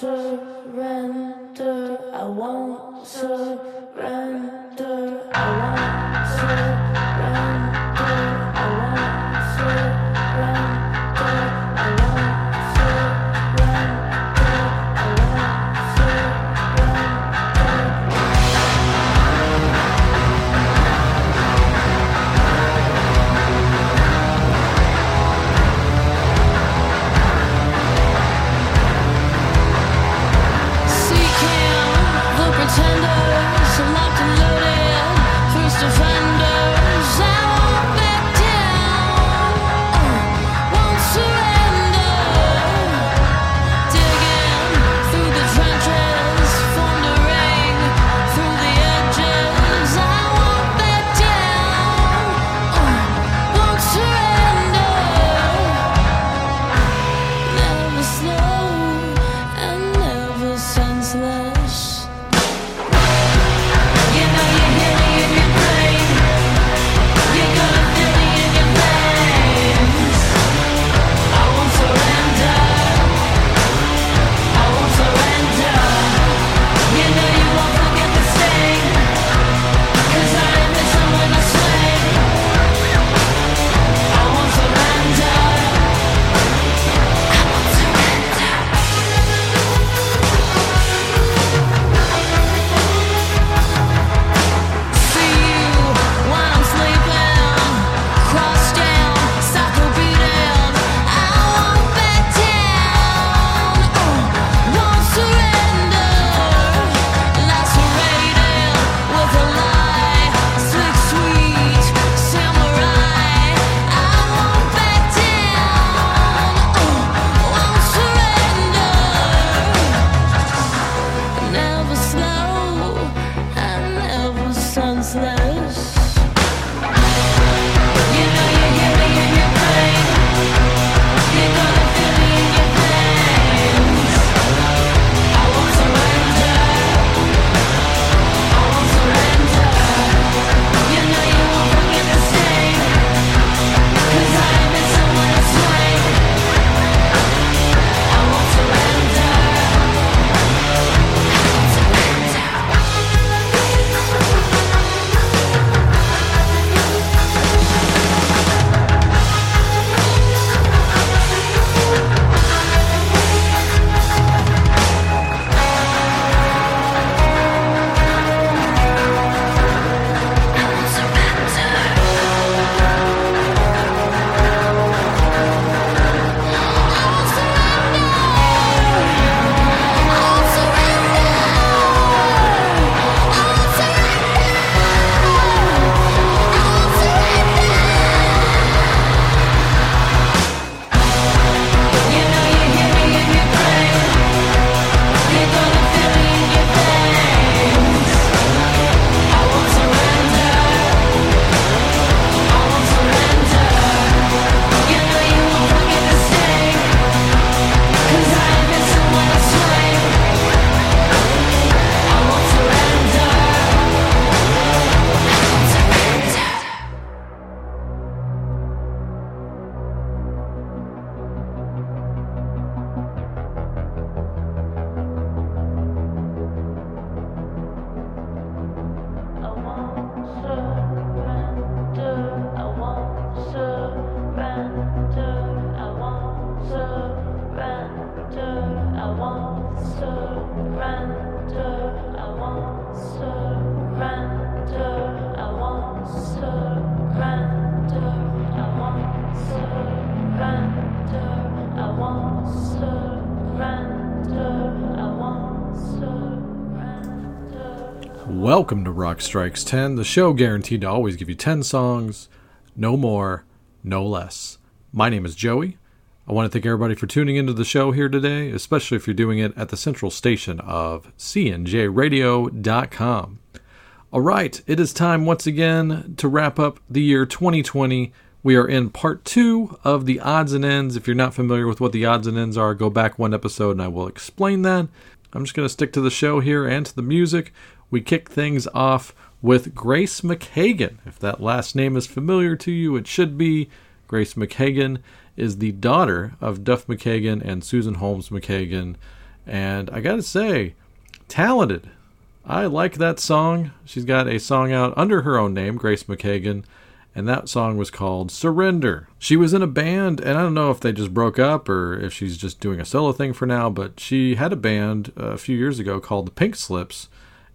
Surrender. I won't surrender. I won't surrender. I won't surrender. Welcome to Rock Strikes 10, the show guaranteed to always give you 10 songs, no more, no less. My name is Joey. I want to thank everybody for tuning into the show here today, especially if you're doing it at the central station of cnjradio.com. All right, it is time once again to wrap up the year 2020. We are in part two of the odds and ends. If you're not familiar with what the odds and ends are, go back one episode and I will explain that. I'm just going to stick to the show here and to the music. We kick things off with Grace McKagan. If that last name is familiar to you, it should be. Grace McKagan is the daughter of Duff McKagan and Susan Holmes McKagan. And I got to say, talented. I like that song. She's got a song out under her own name, Grace McKagan, and that song was called Surrender. She was in a band, and I don't know if they just broke up or if she's just doing a solo thing for now, but she had a band a few years ago called the Pink Slips,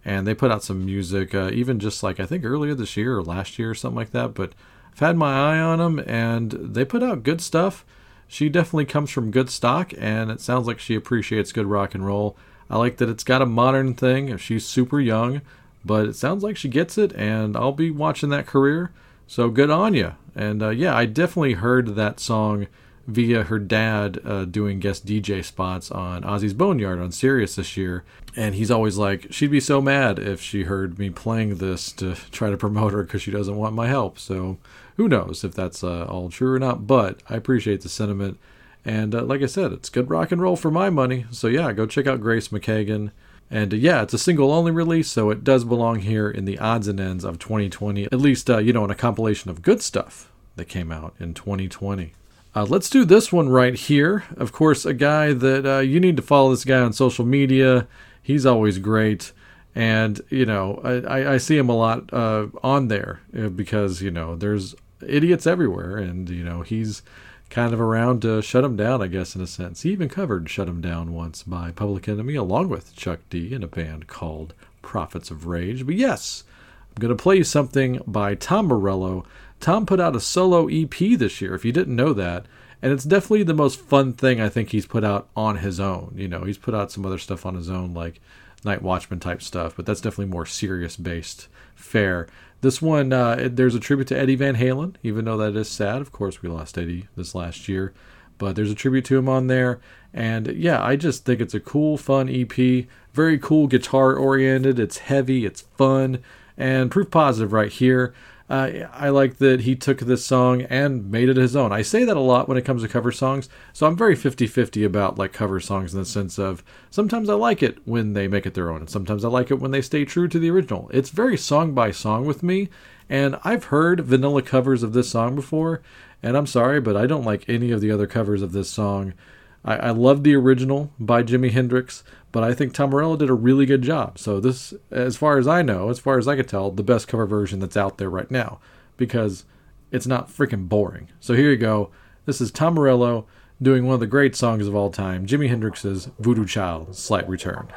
and they put out some music, uh, even just like I think earlier this year or last year or something like that. But I've had my eye on them, and they put out good stuff. She definitely comes from good stock, and it sounds like she appreciates good rock and roll. I like that it's got a modern thing. She's super young, but it sounds like she gets it, and I'll be watching that career. So good on you. And uh, yeah, I definitely heard that song via her dad uh, doing guest DJ spots on Ozzy's Boneyard on Sirius this year. And he's always like, she'd be so mad if she heard me playing this to try to promote her because she doesn't want my help. So who knows if that's uh, all true or not. But I appreciate the sentiment. And uh, like I said, it's good rock and roll for my money. So yeah, go check out Grace McKagan. And uh, yeah, it's a single only release, so it does belong here in the odds and ends of 2020. At least, uh, you know, in a compilation of good stuff that came out in 2020. Uh, let's do this one right here. Of course, a guy that uh, you need to follow this guy on social media. He's always great. And, you know, I, I see him a lot uh, on there uh, because, you know, there's idiots everywhere. And, you know, he's kind of around to shut him down, I guess, in a sense. He even covered Shut Him Down once by Public Enemy along with Chuck D in a band called Prophets of Rage. But yes, I'm going to play you something by Tom Morello. Tom put out a solo EP this year, if you didn't know that. And it's definitely the most fun thing I think he's put out on his own. You know, he's put out some other stuff on his own, like Night Watchman type stuff, but that's definitely more serious based fare. This one, uh, there's a tribute to Eddie Van Halen, even though that is sad. Of course, we lost Eddie this last year, but there's a tribute to him on there. And yeah, I just think it's a cool, fun EP. Very cool guitar oriented. It's heavy, it's fun, and proof positive right here. Uh, I like that he took this song and made it his own. I say that a lot when it comes to cover songs, so I'm very 50 50 about like cover songs in the sense of sometimes I like it when they make it their own, and sometimes I like it when they stay true to the original. It's very song by song with me, and I've heard vanilla covers of this song before, and I'm sorry, but I don't like any of the other covers of this song. I, I love the original by Jimi Hendrix, but I think Tom Morello did a really good job. So this, as far as I know, as far as I could tell, the best cover version that's out there right now because it's not freaking boring. So here you go. This is Tom Morello doing one of the great songs of all time, Jimi Hendrix's Voodoo Child, Slight Return.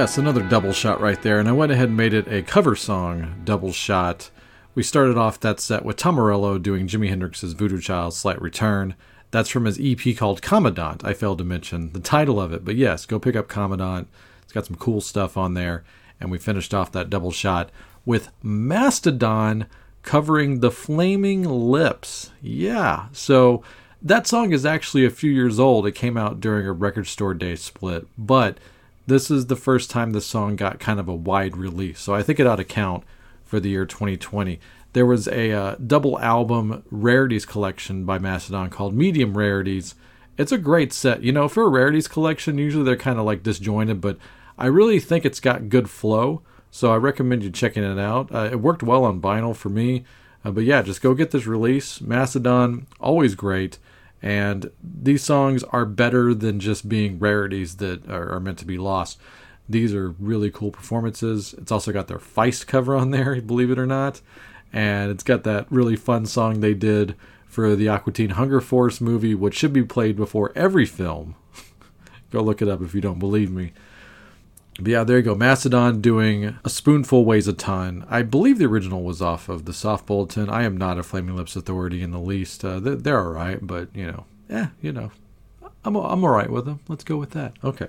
Yes, another double shot right there, and I went ahead and made it a cover song double shot. We started off that set with Tom Morello doing Jimi Hendrix's Voodoo Child's Slight Return. That's from his EP called Comandante. I failed to mention the title of it, but yes, go pick up Comandante. It's got some cool stuff on there. And we finished off that double shot with Mastodon covering The Flaming Lips. Yeah, so that song is actually a few years old. It came out during a record store day split, but this is the first time the song got kind of a wide release. So I think it ought to count for the year 2020. There was a uh, double album rarities collection by Mastodon called Medium Rarities. It's a great set. You know, for a rarities collection, usually they're kind of like disjointed, but I really think it's got good flow. So I recommend you checking it out. Uh, it worked well on vinyl for me. Uh, but yeah, just go get this release. Mastodon, always great. And these songs are better than just being rarities that are, are meant to be lost. These are really cool performances. It's also got their Feist cover on there, believe it or not. And it's got that really fun song they did for the Aqua Teen Hunger Force movie, which should be played before every film. go look it up if you don't believe me. But yeah, there you go. Mastodon doing a spoonful weighs a ton. I believe the original was off of the Soft Bulletin. I am not a Flaming Lips authority in the least. Uh, they're, they're all right, but you know, yeah, you know, I'm I'm all right with them. Let's go with that. Okay.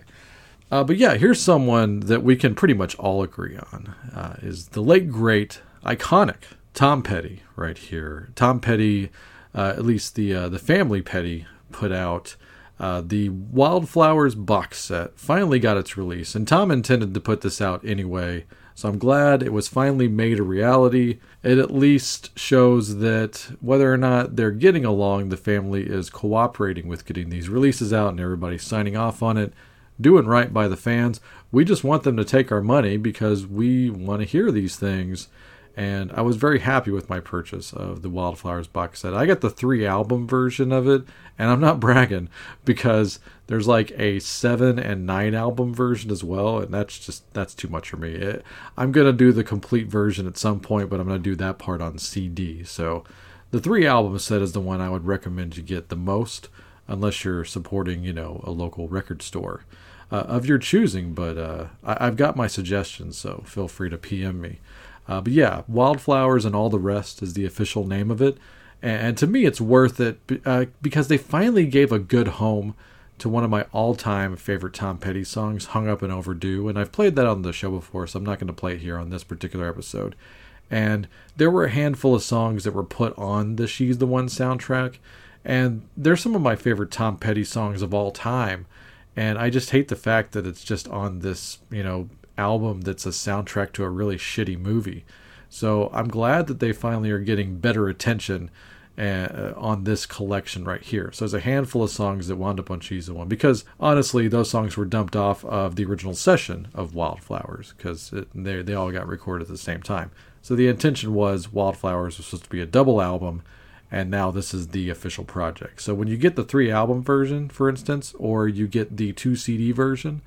Uh, but yeah, here's someone that we can pretty much all agree on uh, is the late great iconic Tom Petty right here. Tom Petty, uh, at least the uh, the family Petty put out uh, the Wildflowers box set. Finally got its release, and Tom intended to put this out anyway. So I'm glad it was finally made a reality. It at least shows that whether or not they're getting along, the family is cooperating with getting these releases out and everybody's signing off on it doing right by the fans. We just want them to take our money because we want to hear these things. And I was very happy with my purchase of the Wildflowers box set. I got the three album version of it, and I'm not bragging because there's like a seven and nine album version as well, and that's just that's too much for me. It, I'm gonna do the complete version at some point, but I'm gonna do that part on CD. So the three album set is the one I would recommend you get the most, unless you're supporting, you know, a local record store uh, of your choosing. But uh, I, I've got my suggestions, so feel free to PM me. Uh, but yeah, Wildflowers and All the Rest is the official name of it. And, to me, it's worth it uh, because they finally gave a good home to one of my all time favorite Tom Petty songs, Hung Up and Overdue. And I've played that on the show before, so I'm not going to play it here on this particular episode. And there were a handful of songs that were put on the She's the One soundtrack. And they're some of my favorite Tom Petty songs of all time. And I just hate the fact that it's just on this, you know, album that's a soundtrack to a really shitty movie. So I'm glad that they finally are getting better attention uh, on this collection right here. So there's a handful of songs that wound up on the One because honestly, those songs were dumped off of the original session of Wildflowers because they they all got recorded at the same time. So the intention was Wildflowers was supposed to be a double album, and now this is the official project. So when you get the three album version, for instance, or you get the two CD version,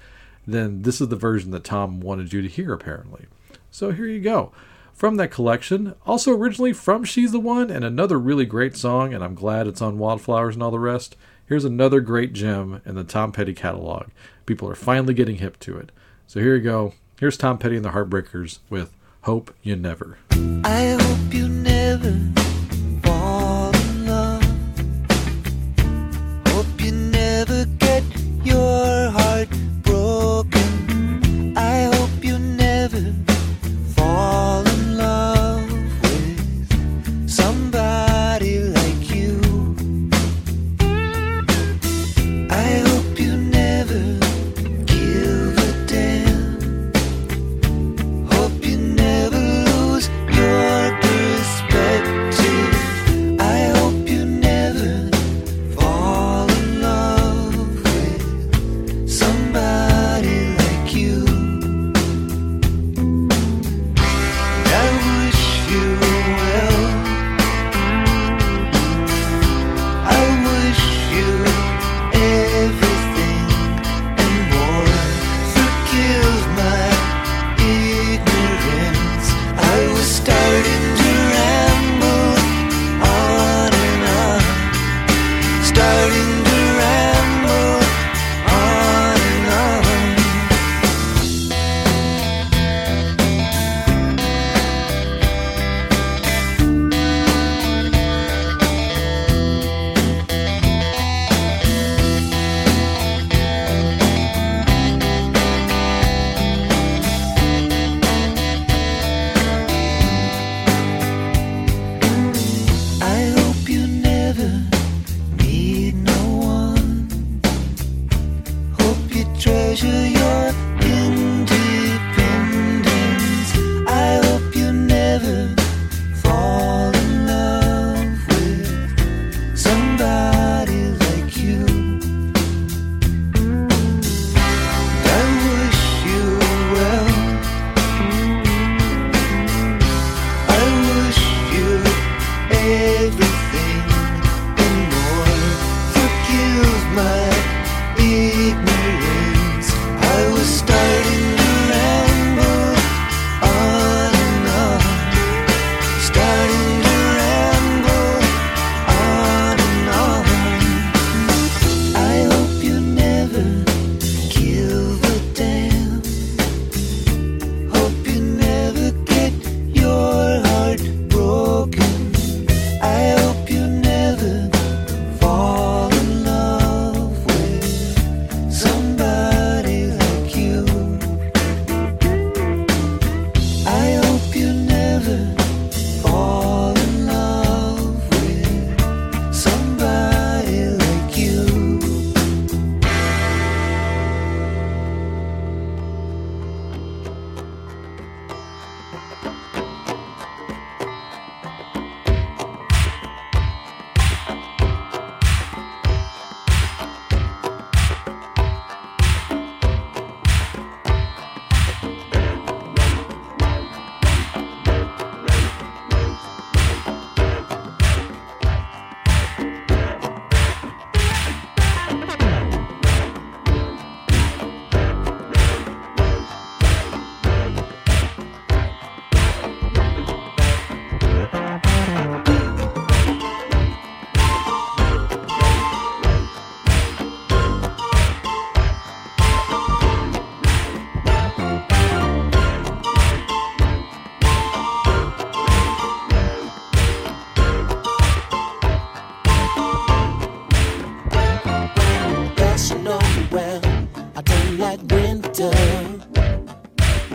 then this is the version that Tom wanted you to hear apparently. So here you go from that collection. Also, originally from She's the One, and another really great song, and I'm glad it's on Wildflowers and all the rest. Here's another great gem in the Tom Petty catalog. People are finally getting hip to it. So here you go. Here's Tom Petty and the Heartbreakers with Hope You Never. I hope you never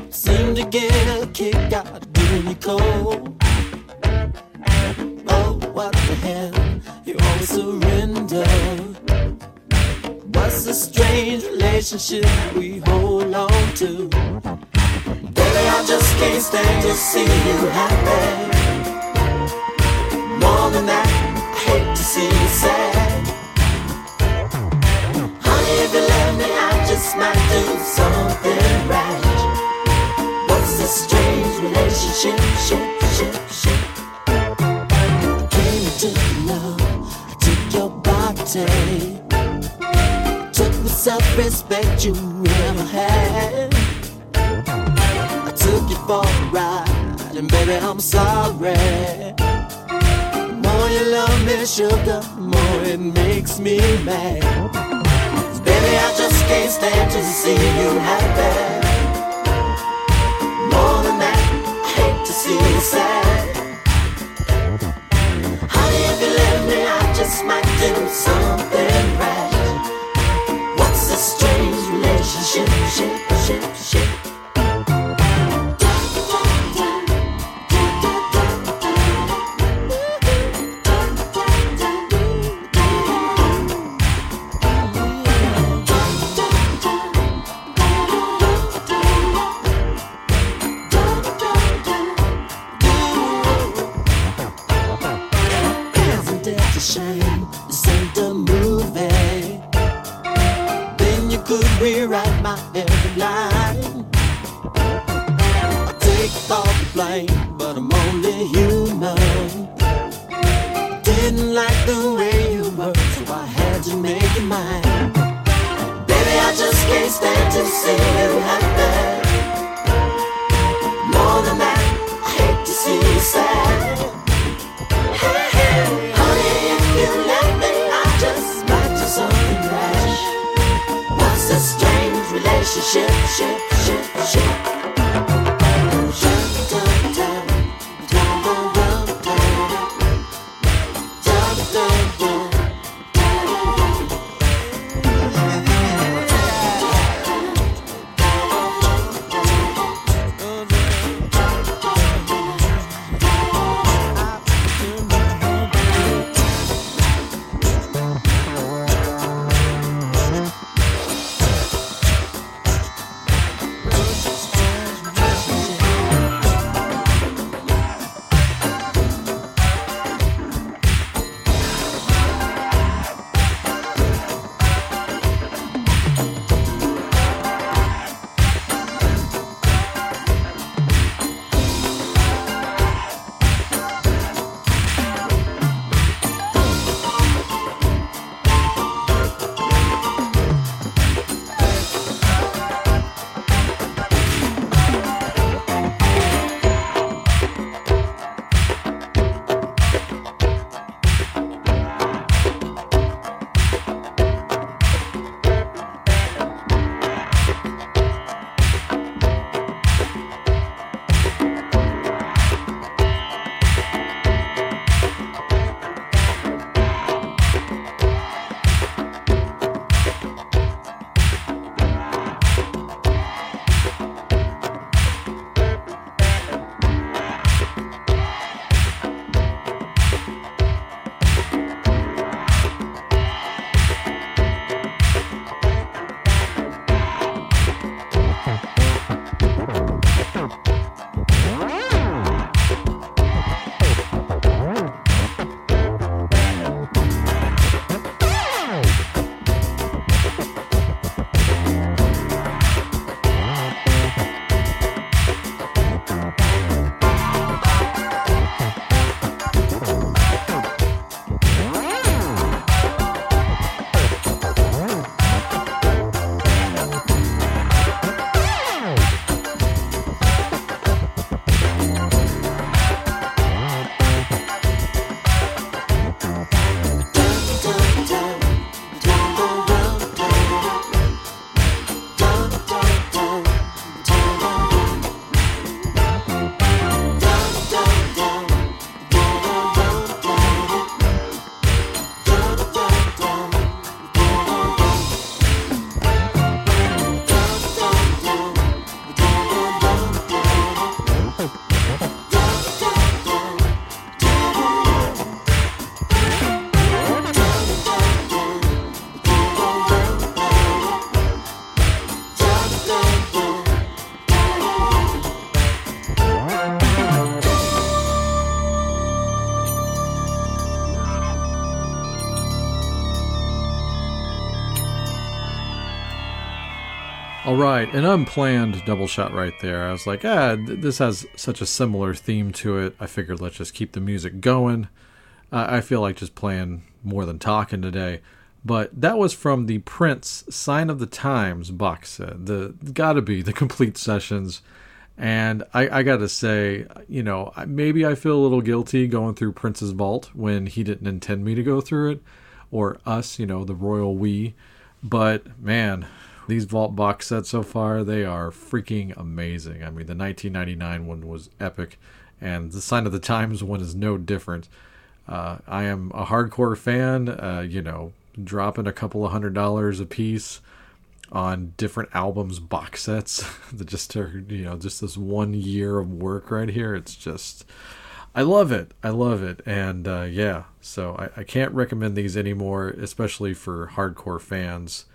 seem to get a kick out of doing you cold. Oh, what the hell? You always surrender. What's the strange relationship we hold on to? Baby, I just can't stand to see you happy. More than that, I hate to see you sad. Honey, if you let me, I just might do something rash. Into love, I took your body. Took the self-respect you ever had. I took you for a ride, and baby, I'm sorry. The more you love me, sugar, the more it makes me mad. baby, I just can't stand to see you happy. Just might do can't stand to see you happy. More than that, I hate to see you sad. Honey, if you let me, I just might do something rash. What's this strange relationship? Ship, ship, ship. Ship, All right, an unplanned double shot right there. I was like, ah, th- this has such a similar theme to it. I figured let's just keep the music going. Uh, I feel like just playing more than talking today. But that was from the Prince Sign of the Times box set. The gotta be the complete sessions. And I, I gotta say, you know, maybe I feel a little guilty going through Prince's vault when he didn't intend me to go through it, or us, you know, the royal we. But man, these vault box sets so far, they are freaking amazing. I mean, the 1999 one was epic, and the Sign of the Times one is no different. Uh, I am a hardcore fan, uh, you know, dropping a couple of hundred dollars a piece on different albums box sets that just are you know just this one year of work right here it's just i love it i love it and uh, yeah so I, I can't recommend these anymore especially for hardcore fans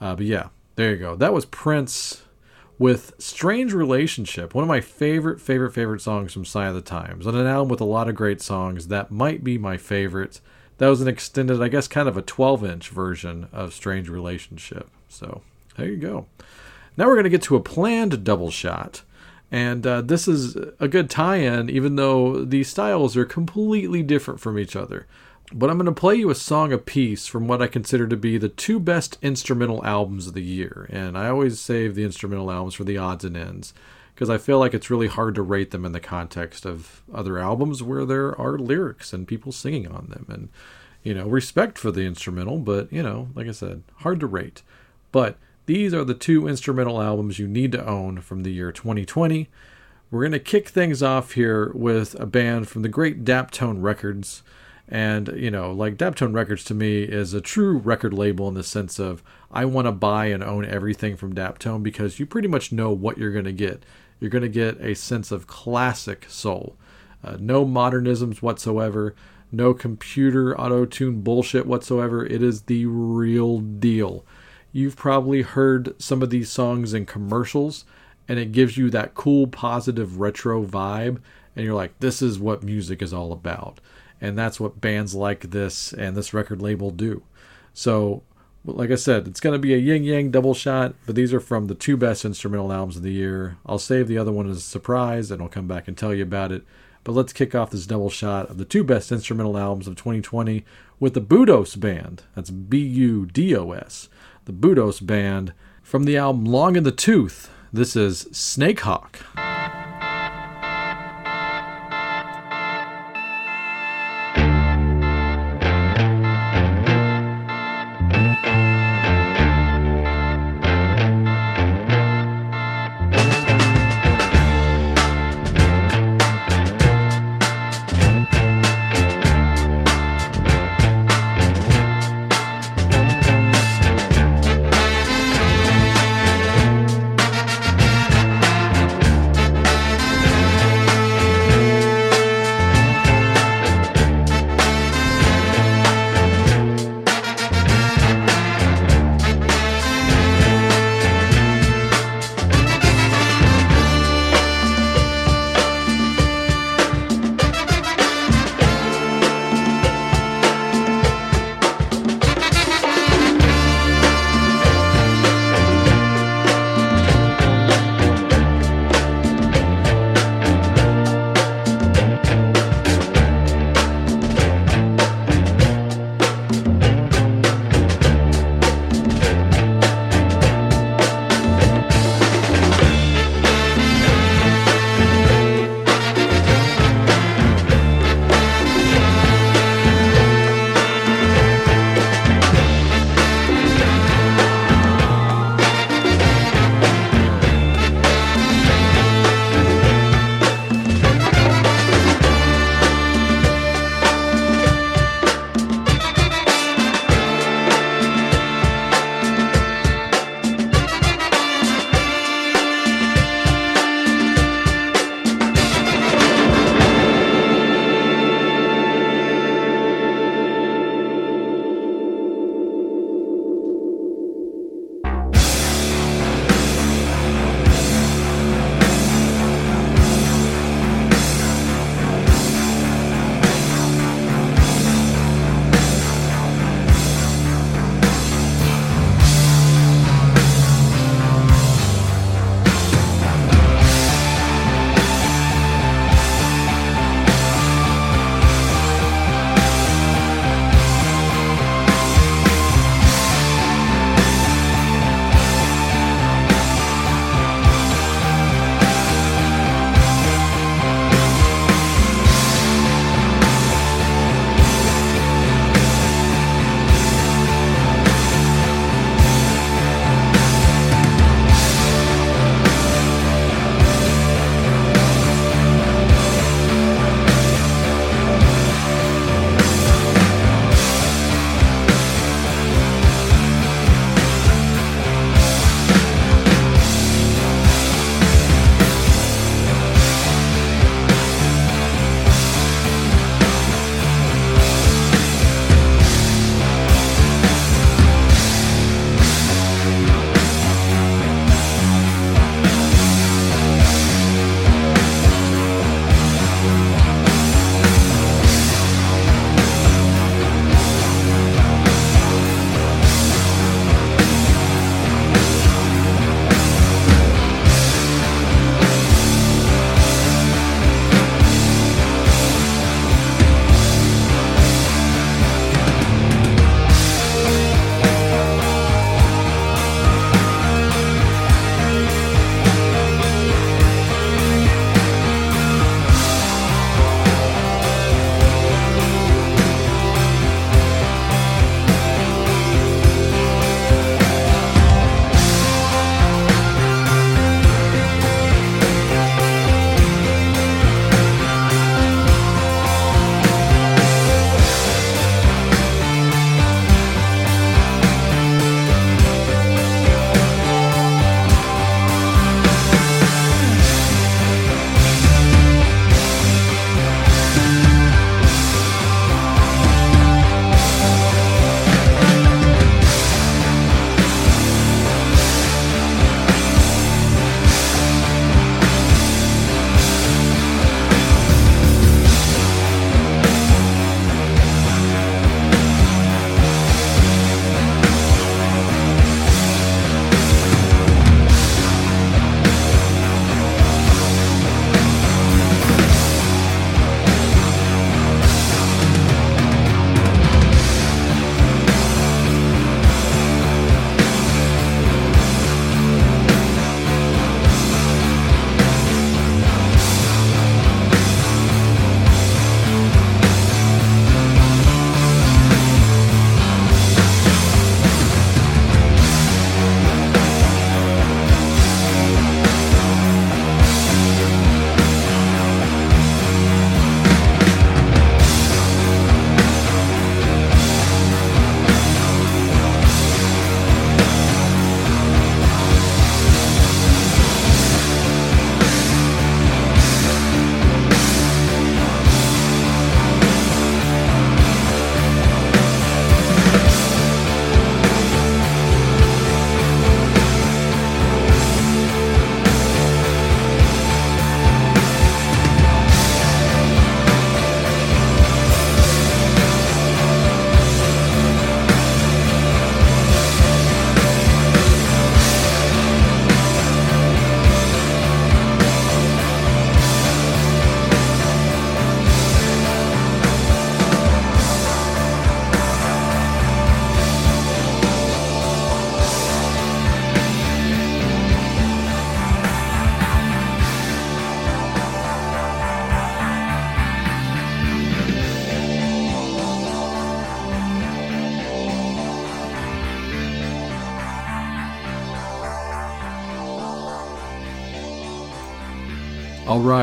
uh, but yeah there you go. That was prince with strange relationship one of my favorite favorite favorite songs from sign of the times. On an album with a lot of great songs that might be my favorite. That was an extended i guess kind of a 12 inch version of strange relationship. So there you go. Now we're going to get to a planned double shot. And uh, this is a good tie-in even though these styles are completely different from each other but i'm going to play you a song a piece from what i consider to be the two best instrumental albums of the year and i always save the instrumental albums for the odds and ends because i feel like it's really hard to rate them in the context of other albums where there are lyrics and people singing on them and you know respect for the instrumental but you know like i said hard to rate but these are the two instrumental albums you need to own from the year 2020. We're going to kick things off here with a band from the great Daptone Records. And, you know, like Daptone Records to me is a true record label in the sense of I want to buy and own everything from Daptone because you pretty much know what you're going to get. You're going to get a sense of classic soul. Uh, no modernisms whatsoever, no computer auto tune bullshit whatsoever. It is the real deal you've probably heard some of these songs in commercials and it gives you that cool positive retro vibe and you're like this is what music is all about and that's what bands like this and this record label do. So like i said it's going to be a yin yang double shot but these are from the two best instrumental albums of the year. I'll save the other one as a surprise and i'll come back and tell you about it. But let's kick off this double shot of the two best instrumental albums of 2020 with the budos band. That's b-u-d-o-s the Budos Band. From the album Long in the Tooth, this is. Snakehawk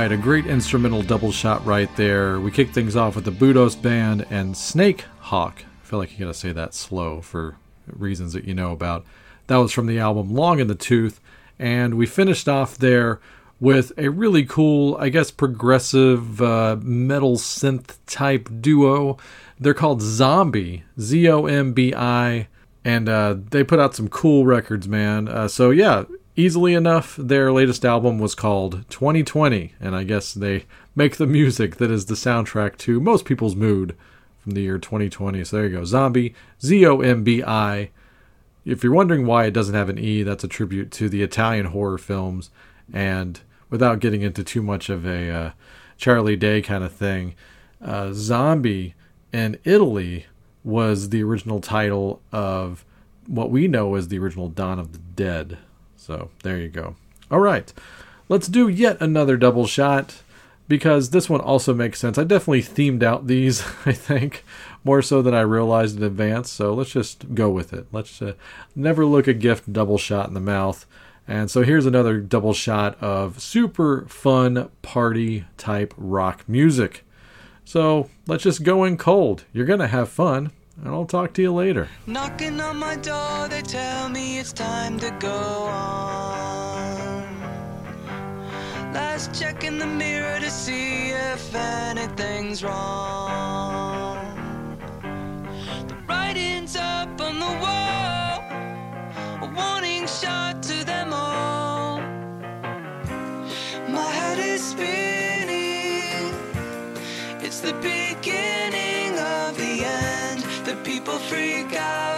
right, a great instrumental double shot right there. We kick things off with the Budos Band and Snake Hawk. I feel like you gotta say that slow for reasons that you know about. That was from the album Long in the Tooth, and we finished off there with a really cool, I guess, progressive uh, metal synth type duo. They're called Zombi, Z O M B I, and uh, they put out some cool records, man. Uh, so yeah, easily enough, their latest album was called 2020, and I guess they make the music that is the soundtrack to most people's mood from the year 2020. So there you go, Zombi, Z O M B I. If you're wondering why it doesn't have an E, that's a tribute to the Italian horror films. And without getting into too much of a uh, Charlie Day kind of thing, uh, Zombie in Italy was the original title of what we know as the original Dawn of the Dead. So there you go. All right, let's do yet another double shot because this one also makes sense. I definitely themed out these, I think, more so than I realized in advance. So let's just go with it. Let's uh, never look a gift double shot in the mouth. And so here's another double shot of super fun party type rock music. So let's just go in cold. You're going to have fun, and I'll talk to you later. Knocking on my door, they tell me it's time to go on. Last check in the mirror to see if anything's wrong. The writing's up on the wall, a warning shot to them people freak out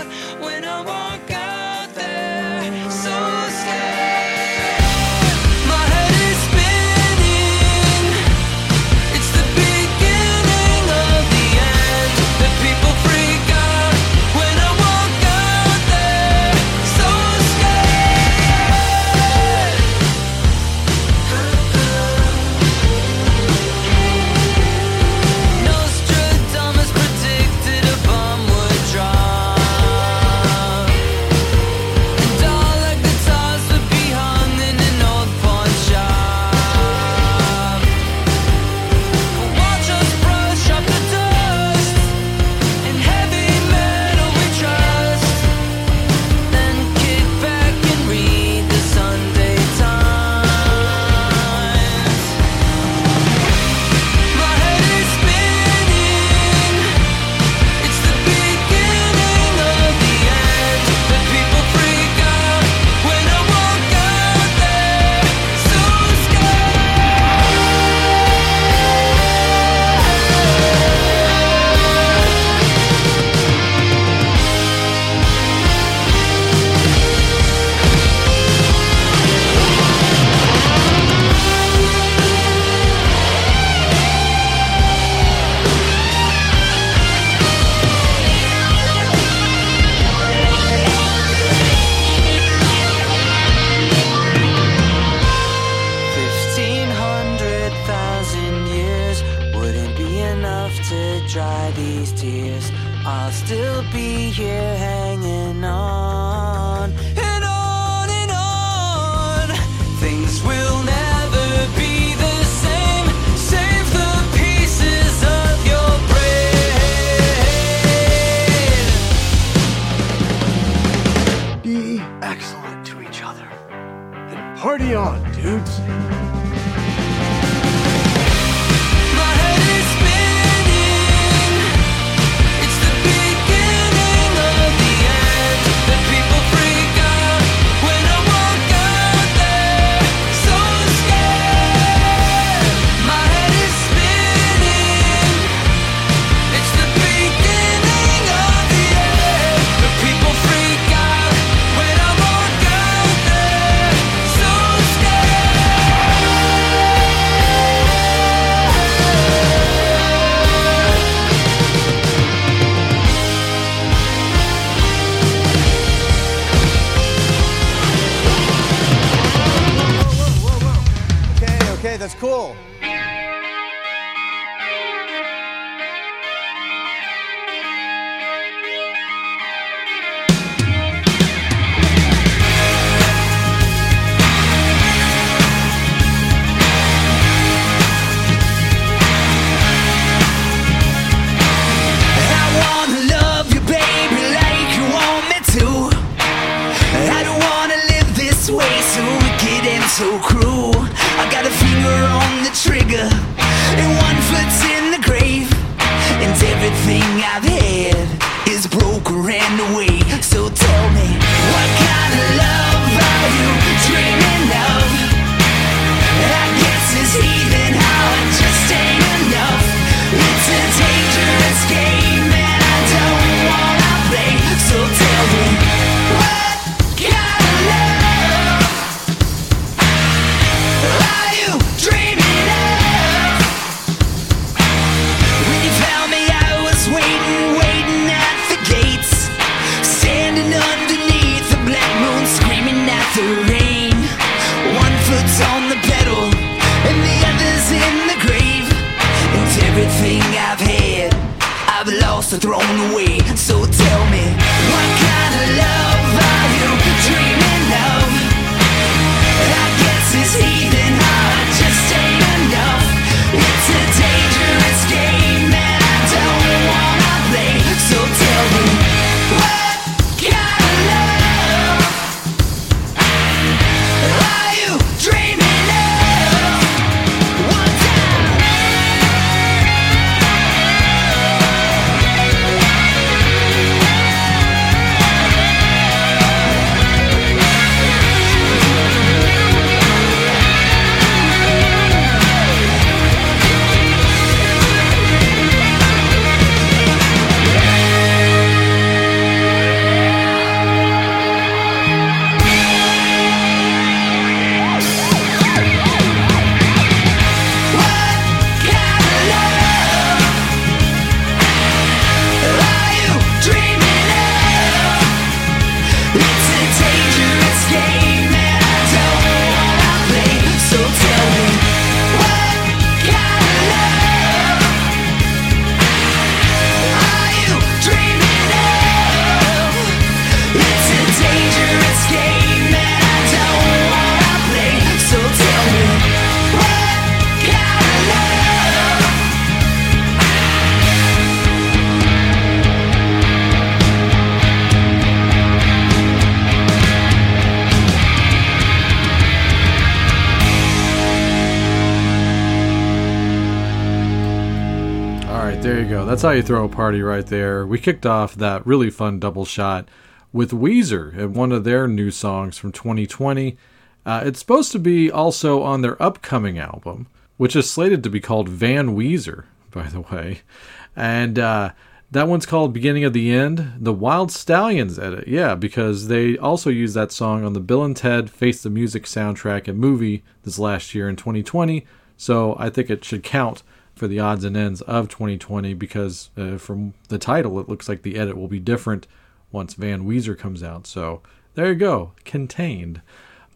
how you throw a party right there. We kicked off that really fun double shot with Weezer and one of their new songs from 2020. Uh, it's supposed to be also on their upcoming album, which is slated to be called Van Weezer, by the way. And uh, that one's called Beginning of the End, the Wyld Stallyns edit. Yeah, because they also used that song on the Bill and Ted Face the Music soundtrack and movie this last year in 2020. So I think it should count for the odds and ends of 2020 because uh, from the title, it looks like the edit will be different once Van Weezer comes out. So there you go, contained.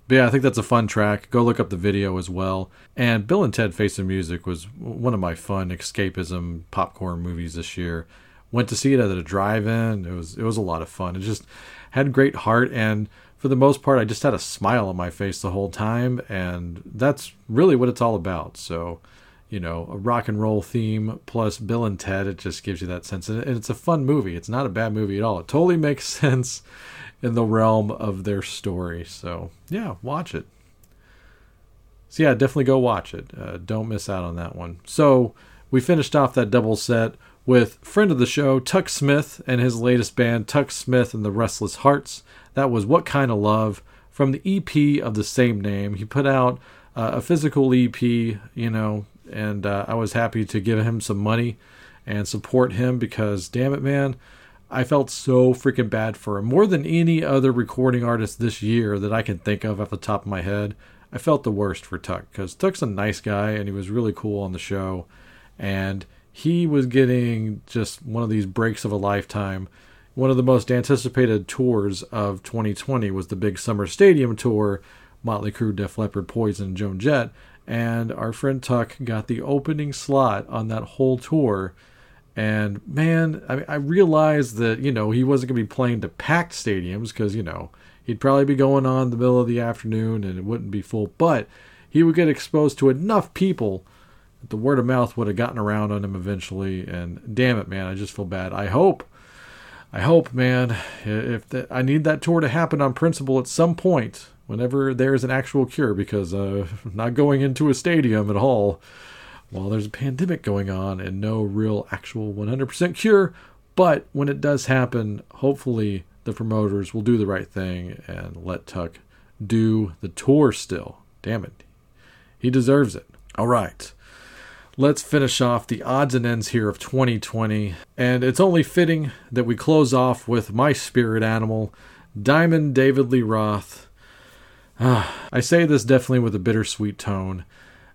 But yeah, I think that's a fun track. Go look up the video as well. And Bill and Ted Face the Music was one of my fun escapism popcorn movies this year. Went to see it at a drive-in. It was it was a lot of fun. It just had great heart and for the most part I just had a smile on my face the whole time and that's really what it's all about. So, you know, a rock and roll theme plus Bill and Ted, it just gives you that sense. And it's a fun movie. It's not a bad movie at all. It totally makes sense in the realm of their story. So, yeah, watch it. So, yeah, definitely go watch it. Uh, don't miss out on that one. So, we finished off that double set with friend of the show, Tuck Smith, and his latest band, Tuck Smith and the Restless Hearts. That was What Kind of Love from the EP of the same name. He put out uh, a physical EP, you know, and uh, I was happy to give him some money and support him because, damn it, man, I felt so freaking bad for him. More than any other recording artist this year that I can think of off the top of my head, I felt the worst for Tuck because Tuck's a nice guy and he was really cool on the show. And he was getting just one of these breaks of a lifetime. One of the most anticipated tours of 2020 was the big summer stadium tour Motley Crue, Def Leppard, Poison, Joan Jett. And our friend Tuck got the opening slot on that whole tour. And man, I, mean, I realized that, you know, he wasn't going to be playing to packed stadiums because, you know, he'd probably be going on the middle of the afternoon and it wouldn't be full. But he would get exposed to enough people that the word of mouth would have gotten around on him eventually. And damn it, man, I just feel bad. I hope, I hope, man, if the, I need that tour to happen on principle at some point whenever there's an actual cure, because uh, not going into a stadium at all while there's a pandemic going on and no real actual 100% cure. But when it does happen, hopefully the promoters will do the right thing and let Tuck do the tour still. Damn it. He deserves it. All right. Let's finish off the odds and ends here of 2020. And it's only fitting that we close off with my spirit animal, Diamond David Lee Roth. I say this definitely with a bittersweet tone.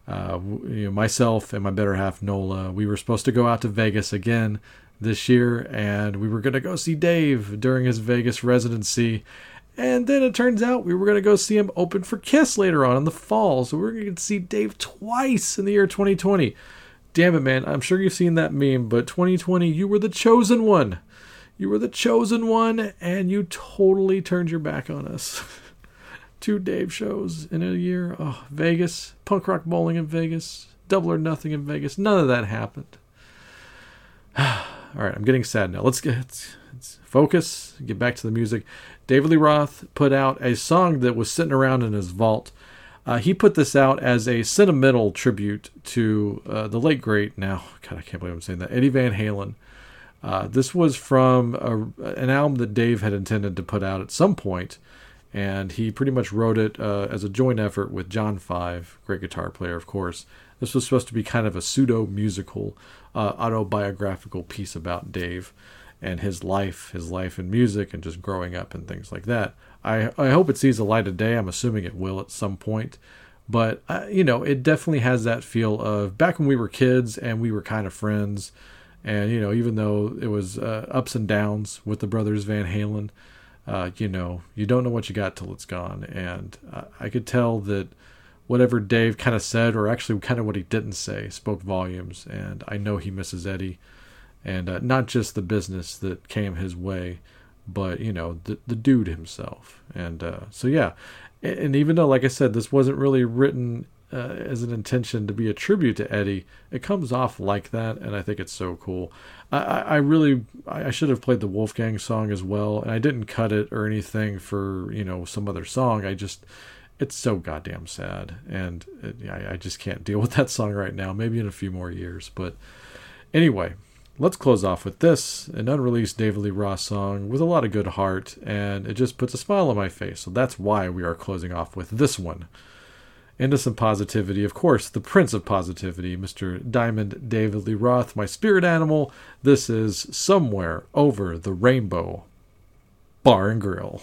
Uh, you know, myself and my better half Nola, we were supposed to go out to Vegas again this year, and we were going to go see Dave during his Vegas residency. And then it turns out we were going to go see him open for Kiss later on in the fall. So we're going to see Dave twice in the year 2020. Damn it, man. I'm sure you've seen that meme, but 2020, you were the chosen one. You were the chosen one, and you totally turned your back on us. Two Dave shows in a year. Oh, Vegas, punk rock bowling in Vegas, double or nothing in Vegas. None of that happened. All right, I'm getting sad now. Let's get let's, let's focus. Get back to the music. David Lee Roth put out a song that was sitting around in his vault. Uh, he put this out as a sentimental tribute to uh, the late great now. God, I can't believe I'm saying that. Eddie Van Halen. Uh, this was from a, an album that Dave had intended to put out at some point, and he pretty much wrote it uh, as a joint effort with John Five, great guitar player, of course. This was supposed to be kind of a pseudo musical, uh, autobiographical piece about Dave and his life, his life in music, and just growing up and things like that. I, I hope it sees the light of day. I'm assuming it will at some point. But, uh, you know, it definitely has that feel of back when we were kids and we were kind of friends. And, you know, even though it was uh, ups and downs with the brothers Van Halen, uh, you know, you don't know what you got till it's gone. And uh, I could tell that whatever Dave kind of said, or actually kind of what he didn't say, spoke volumes. And I know he misses Eddie. And uh, not just the business that came his way, but, you know, the, the dude himself. And uh, so, yeah. And, and even though, like I said, this wasn't really written uh, as an intention to be a tribute to Eddie, it comes off like that, and I think it's so cool. I, I really, I I should have played the Wolfgang song as well, and I didn't cut it or anything for you know some other song. I just, it's so goddamn sad, and it, I, I just can't deal with that song right now. Maybe in a few more years, but anyway. Let's close off with this, an unreleased David Lee Roth song with a lot of good heart, and it just puts a smile on my face. So that's why we are closing off with this one into some positivity. Of course, the Prince of Positivity, Mr. Diamond David Lee Roth, my spirit animal. This is Somewhere Over the Rainbow Bar and Grill.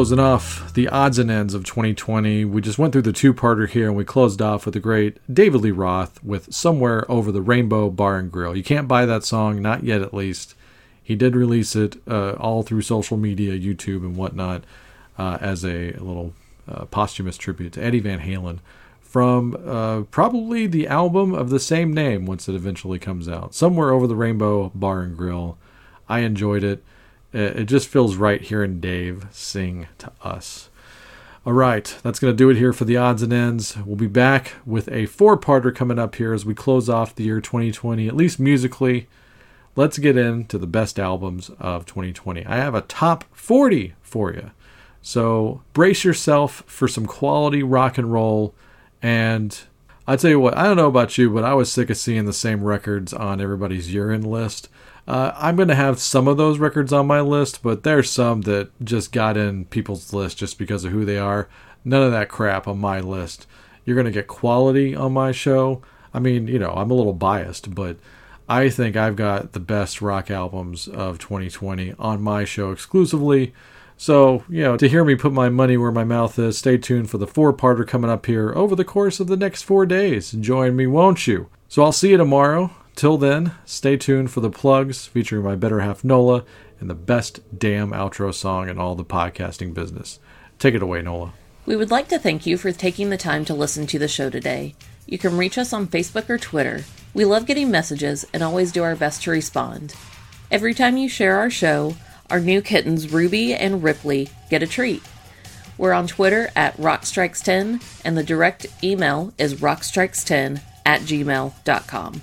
Closing off the odds and ends of 2020, we just went through the two parter here and we closed off with the great David Lee Roth with Somewhere Over the Rainbow Bar and Grill. You can't buy that song, not yet at least. He did release it uh, all through social media, YouTube, and whatnot, uh, as a, little uh, posthumous tribute to Eddie Van Halen from uh, probably the album of the same name once it eventually comes out. Somewhere Over the Rainbow Bar and Grill. I enjoyed it. It just feels right hearing Dave sing to us. All right, that's going to do it here for the odds and ends. We'll be back with a four parter coming up here as we close off the year 2020, at least musically. Let's get into the best albums of 2020. I have a top 40 for you. So brace yourself for some quality rock and roll. And I tell you what, I don't know about you, but I was sick of seeing the same records on everybody's urine list. Uh, I'm going to have some of those records on my list, but there's some that just got in people's list just because of who they are. None of that crap on my list. You're going to get quality on my show. I mean, you know, I'm a little biased, but I think I've got the best rock albums of 2020 on my show exclusively. So, you know, to hear me put my money where my mouth is, stay tuned for the four parter coming up here over the course of the next four days. Join me, won't you? So I'll see you tomorrow. Till then, stay tuned for the plugs featuring my better half Nola and the best damn outro song in all the podcasting business. Take it away, Nola. We would like to thank you for taking the time to listen to the show today. You can reach us on Facebook or Twitter. We love getting messages and always do our best to respond. Every time you share our show, our new kittens Ruby and Ripley get a treat. We're on Twitter at Rockstrikes10 and the direct email is rockstrikes10 at gmail.com.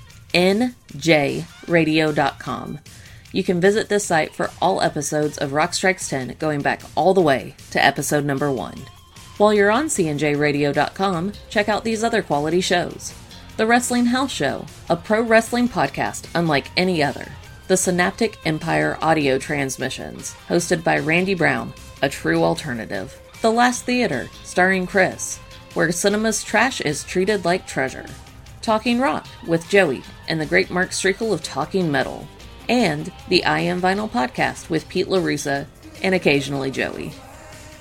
cnjradio.com. You can visit this site for all episodes of Rock Strikes 10 going back all the way to episode number 1. While you're on cnjradio.com, check out these other quality shows. The Wrestling House Show, a pro wrestling podcast unlike any other. The Synaptic Empire audio transmissions, hosted by Randy Brown, a true alternative. The Last Theater, starring Chris, where cinema's trash is treated like treasure. Talking Rock with Joey and the great Mark Strigl of Talking Metal. And the I Am Vinyl podcast with Pete LaRussa and occasionally Joey.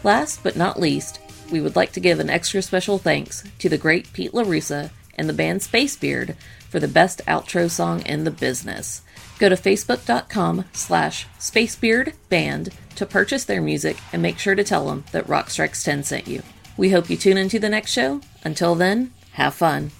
Last but not least, we would like to give an extra special thanks to the great Pete LaRussa and the band Spacebeard for the best outro song in the business. Go to facebook.com slash spacebeardband to purchase their music and make sure to tell them that Rock Strikes 10 sent you. We hope you tune into the next show. Until then, have fun.